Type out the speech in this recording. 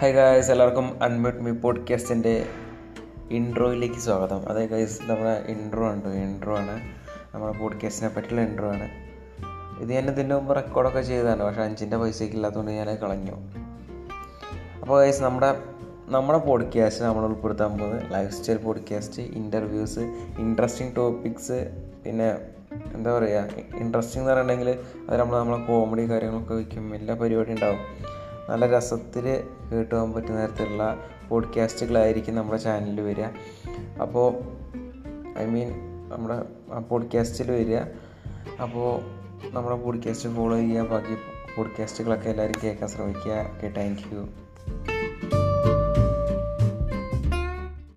Hi guys എല്ലാവർക്കും unmute me പോഡ്കാസ്റ്റിന്റെ ഇൻട്രോയിലേക്ക് സ്വാഗതം. അതേ ഗൈസ് നമ്മുടെ ഇൻട്രോ ഉണ്ട് ഇൻട്രോ ആണ്. നമ്മുടെ പോഡ്കാസ്റ്റിനെ പറ്റിയുള്ള ഇൻട്രോ ആണ്. ഇത് ഞാൻ ഇതിന്റെ മുമ്പ് റെക്കോർഡൊക്കെ ചെയ്തതാണ്. പക്ഷേ അഞ്ചിന്റെ പൈസയ്ക്ക് ഇല്ലാത്തതുകൊണ്ട് ഞാൻ കളഞ്ഞു. അപ്പോൾ ഗൈസ് നമ്മുടെ നമ്മുടെ പോഡ്കാസ്റ്റ് നമ്മൾ ഉൾപ്പെടുത്താൻ പോകുന്നത് life style podcast interviews interesting topics പിന്നെ എന്താ പറയുക ഇൻട്രസ്റ്റിംഗ് എന്ന് പറയുന്നുണ്ടെങ്കിൽ അത് നമ്മൾ നമ്മളെ കോമഡി കാര്യങ്ങളൊക്കെ വയ്ക്കും. എല്ലാ പരിപാടി ഉണ്ടാവും. നല്ല രസത്തിൽ കേട്ട് പോകാൻ പറ്റുന്ന തരത്തിലുള്ള പോഡ്കാസ്റ്റുകളായിരിക്കും നമ്മുടെ ചാനലിൽ വരിക. അപ്പോൾ ഐ മീൻ നമ്മുടെ പോഡ്കാസ്റ്റിൽ വരിക. അപ്പോൾ നമ്മുടെ പോഡ്കാസ്റ്റ് ഫോളോ ചെയ്യുക. ബാക്കി പോഡ്കാസ്റ്റുകളൊക്കെ എല്ലാവരും കേൾക്കാൻ ശ്രമിക്കുക. Okay thank you